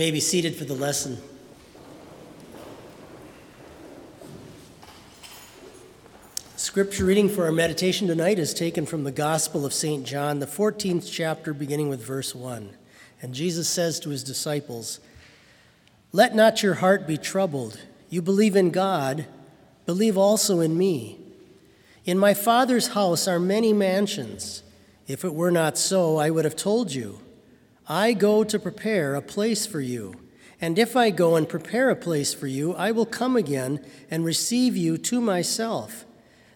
may be seated for the lesson. Scripture reading for our meditation tonight is taken from the Gospel of St. John, the 14th chapter, beginning with verse 1. And Jesus says to his disciples, Let not your heart be troubled. You believe in God, believe also in me. In my Father's house are many mansions. If it were not so, I would have told you. I go to prepare a place for you. And if I go and prepare a place for you, I will come again and receive you to myself,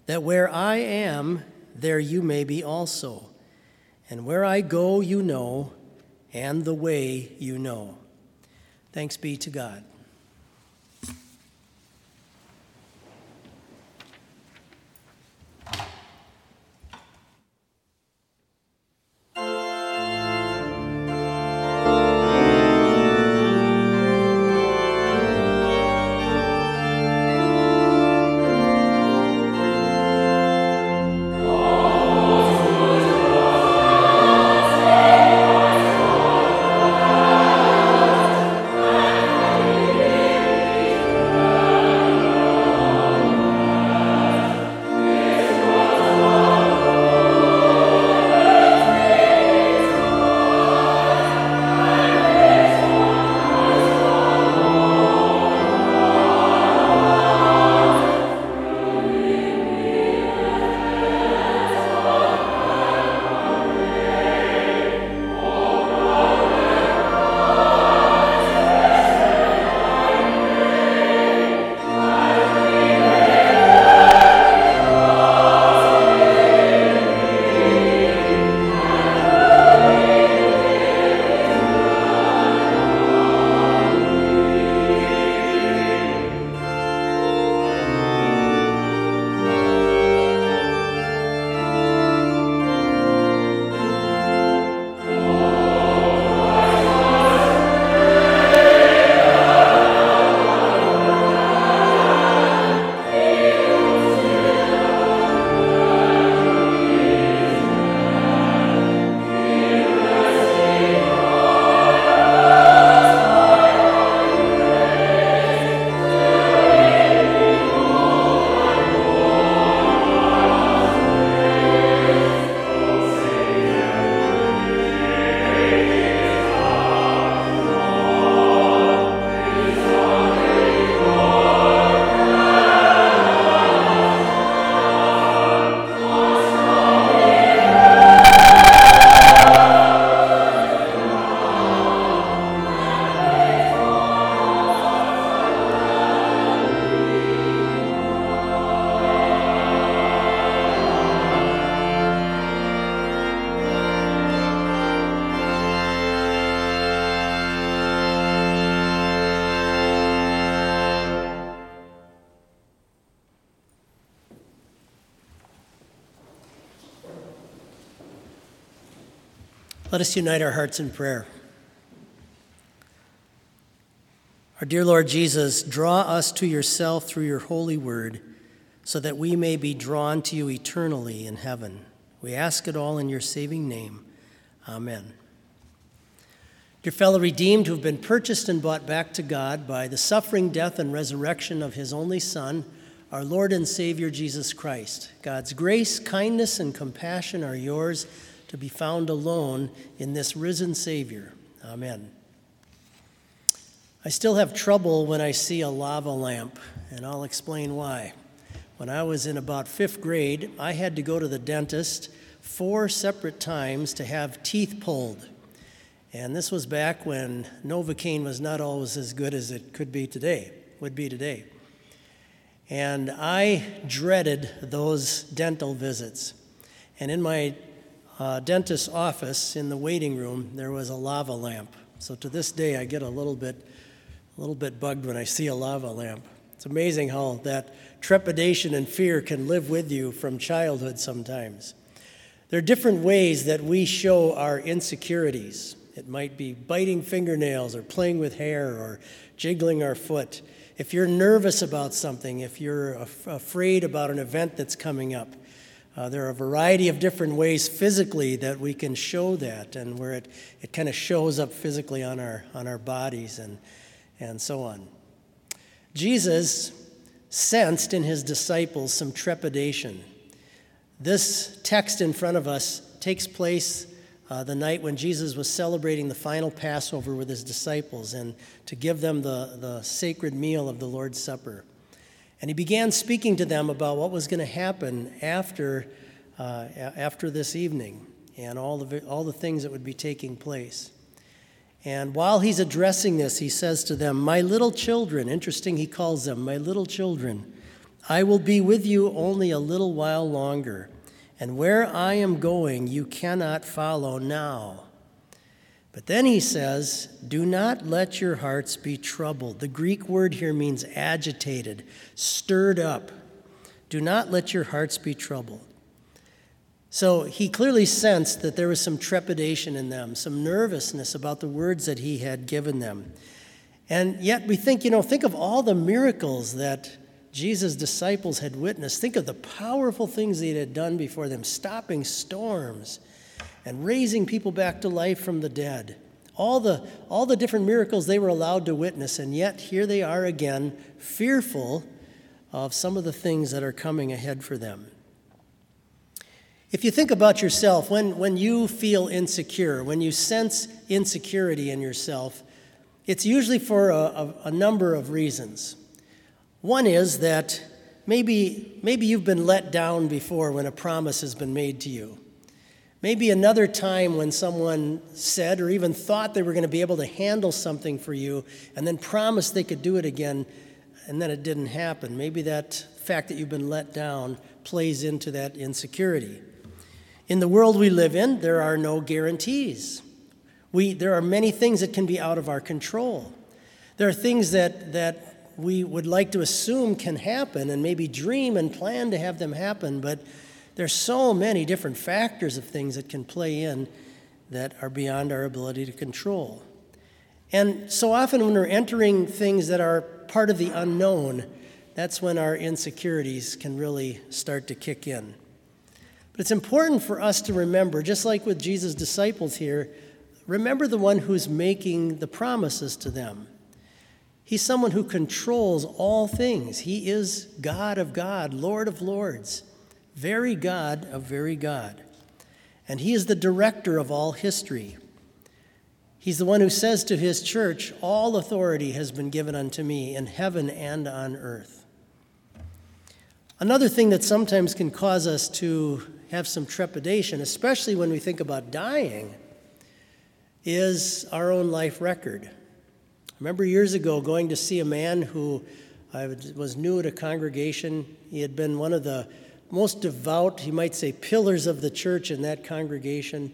that where I am, there you may be also. And where I go, you know, and the way you know. Thanks be to God. Let us unite our hearts in prayer. Our dear Lord Jesus, draw us to yourself through your holy word so that we may be drawn to you eternally in heaven. We ask it all in your saving name. Amen. Dear fellow redeemed who have been purchased and bought back to God by the suffering, death, and resurrection of his only Son, our Lord and Savior Jesus Christ, God's grace, kindness, and compassion are yours to be found alone in this risen Savior. Amen. I still have trouble when I see a lava lamp, and I'll explain why. When I was in about fifth grade, I had to go to the dentist four separate times to have teeth pulled. And this was back when Novocaine was not always as good as it could be today, would be today. And I dreaded those dental visits. And in my uh, dentist's office in the waiting room, there was a lava lamp. So to this day, I get a little bit, a little bit bugged when I see a lava lamp. It's amazing how that trepidation and fear can live with you from childhood sometimes. There are different ways that we show our insecurities. It might be biting fingernails or playing with hair or jiggling our foot. If you're nervous about something, if you're af- afraid about an event that's coming up, Uh, there are a variety of different ways physically that we can show that, and where it, it kind of shows up physically on our, on our bodies and, and so on. Jesus sensed in his disciples some trepidation. This text in front of us takes place uh, the night when Jesus was celebrating the final Passover with his disciples and to give them the, the sacred meal of the Lord's Supper. And he began speaking to them about what was going to happen after, uh, after this evening and all the, all the things that would be taking place. And while he's addressing this, he says to them, My little children, interesting, he calls them, My little children, I will be with you only a little while longer, and where I am going, you cannot follow now. But then he says, Do not let your hearts be troubled. The Greek word here means agitated, stirred up. Do not let your hearts be troubled. So he clearly sensed that there was some trepidation in them, some nervousness about the words that he had given them. And yet we think, you know, think of all the miracles that Jesus' disciples had witnessed. Think of the powerful things he had done before them, stopping storms and raising people back to life from the dead. All the, all the different miracles they were allowed to witness, and yet here they are again, fearful of some of the things that are coming ahead for them. If you think about yourself, when, when you feel insecure, when you sense insecurity in yourself, it's usually for a, a, a number of reasons. One is that maybe, maybe you've been let down before when a promise has been made to you. Maybe another time when someone said or even thought they were going to be able to handle something for you and then promised they could do it again and then it didn't happen. Maybe that fact that you've been let down plays into that insecurity. In the world we live in, there are no guarantees. We, there are many things that can be out of our control. There are things that, that we would like to assume can happen and maybe dream and plan to have them happen, but there's so many different factors of things that can play in that are beyond our ability to control. And so often when we're entering things that are part of the unknown, that's when our insecurities can really start to kick in. But it's important for us to remember, just like with Jesus' disciples here, remember the one who's making the promises to them. He's someone who controls all things. He is God of God, Lord of lords, very God of very God. And He is the director of all history. He's the one who says to His church, All authority has been given unto me in heaven and on earth. Another thing that sometimes can cause us to have some trepidation, especially when we think about dying, is our own life record. I remember years ago going to see a man who I was new at a congregation. He had been one of the most devout, you might say, pillars of the church in that congregation,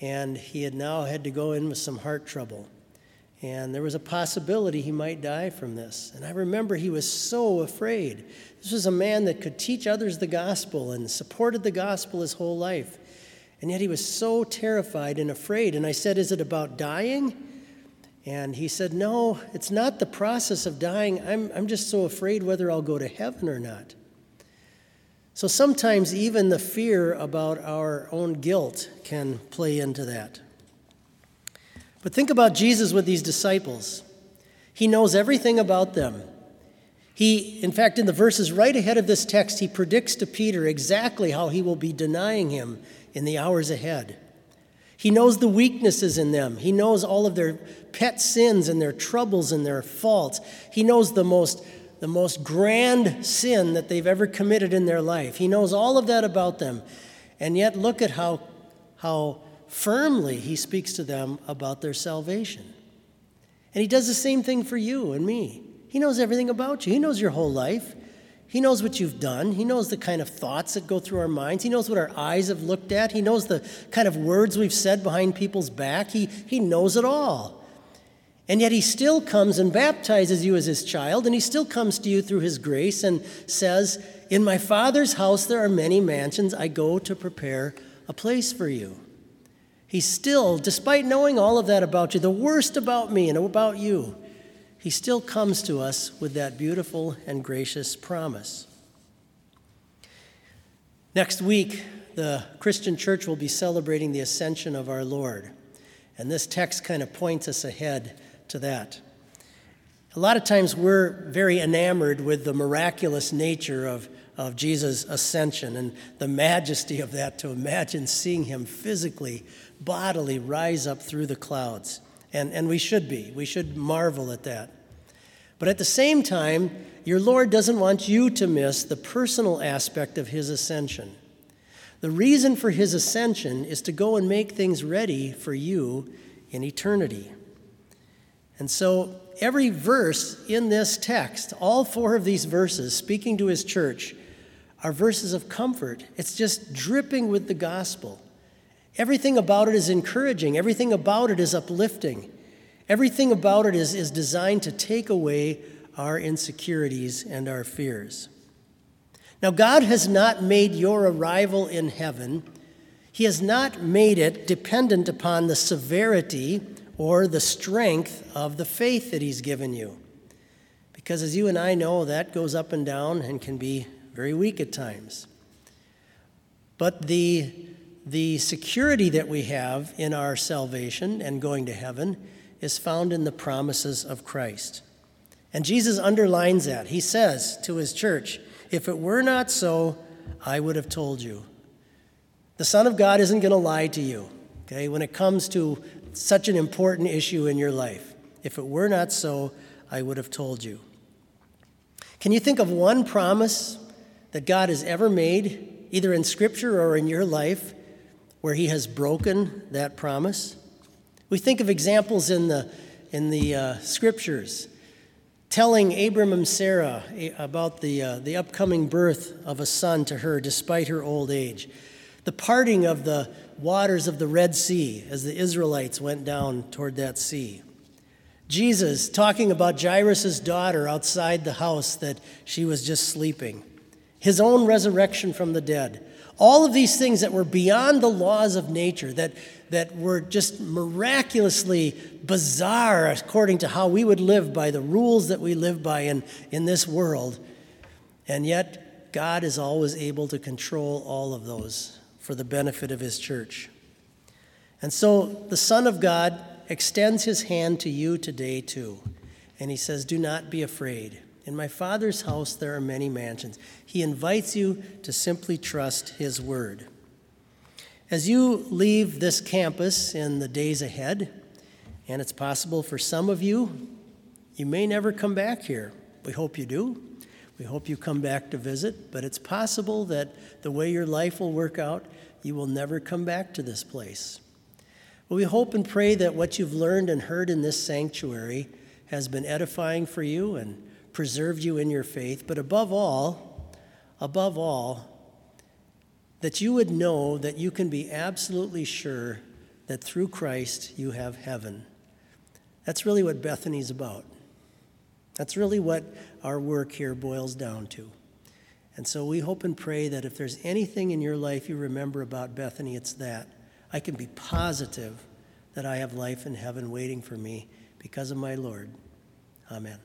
and he had now had to go in with some heart trouble. And there was a possibility he might die from this. And I remember he was so afraid. This was a man that could teach others the gospel and supported the gospel his whole life. And yet he was so terrified and afraid. And I said, Is it about dying? And he said, No, it's not the process of dying. I'm, I'm just so afraid whether I'll go to heaven or not. So sometimes even the fear about our own guilt can play into that. But think about Jesus with these disciples. He knows everything about them. He, in fact, in the verses right ahead of this text, he predicts to Peter exactly how he will be denying him in the hours ahead. He knows the weaknesses in them. He knows all of their pet sins and their troubles and their faults. He knows the most, the most grand sin that they've ever committed in their life. He knows all of that about them. And yet, look at how, how firmly he speaks to them about their salvation. And he does the same thing for you and me. He knows everything about you, he knows your whole life. He knows what you've done. He knows the kind of thoughts that go through our minds. He knows what our eyes have looked at. He knows the kind of words we've said behind people's back. He, he knows it all. And yet he still comes and baptizes you as his child, and he still comes to you through his grace and says, In my Father's house there are many mansions. I go to prepare a place for you. He still, despite knowing all of that about you, the worst about me and about you, he still comes to us with that beautiful and gracious promise. Next week, the Christian church will be celebrating the ascension of our Lord. And this text kind of points us ahead to that. A lot of times we're very enamored with the miraculous nature of, of Jesus' ascension and the majesty of that to imagine seeing him physically, bodily rise up through the clouds. And, and we should be. We should marvel at that. But at the same time, your Lord doesn't want you to miss the personal aspect of his ascension. The reason for his ascension is to go and make things ready for you in eternity. And so, every verse in this text, all four of these verses speaking to his church, are verses of comfort. It's just dripping with the gospel. Everything about it is encouraging, everything about it is uplifting, everything about it is, is designed to take away our insecurities and our fears. Now, God has not made your arrival in heaven, He has not made it dependent upon the severity or the strength of the faith that He's given you. Because as you and I know, that goes up and down and can be very weak at times. But the, the security that we have in our salvation and going to heaven is found in the promises of Christ. And Jesus underlines that. He says to his church, if it were not so, I would have told you. The Son of God isn't going to lie to you, okay, when it comes to such an important issue in your life. If it were not so, I would have told you. Can you think of one promise that God has ever made, either in Scripture or in your life, where He has broken that promise? We think of examples in the, in the uh, Scriptures telling Abram and Sarah about the, uh, the upcoming birth of a son to her despite her old age, the parting of the waters of the Red Sea as the Israelites went down toward that sea. Jesus talking about Jairus' daughter outside the house that she was just sleeping. His own resurrection from the dead. All of these things that were beyond the laws of nature, that, that were just miraculously bizarre according to how we would live by the rules that we live by in, in this world. And yet, God is always able to control all of those for the benefit of His church. And so, the Son of God extends His hand to you today, too. And He says, Do not be afraid. In my Father's house there are many mansions. He invites you to simply trust His word. As you leave this campus in the days ahead, and it's possible for some of you, you may never come back here. We hope you do. We hope you come back to visit, but it's possible that the way your life will work out, you will never come back to this place. But we hope and pray that what you've learned and heard in this sanctuary has been edifying for you and preserved you in your faith, but above all, above all, that you would know that you can be absolutely sure that through Christ you have heaven. That's really what Bethany's about. That's really what our work here boils down to. And so we hope and pray that if there's anything in your life you remember about Bethany, it's that. I can be positive that I have life in heaven waiting for me because of my Lord. Amen.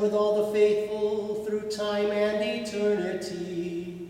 With all the faithful through time and eternity.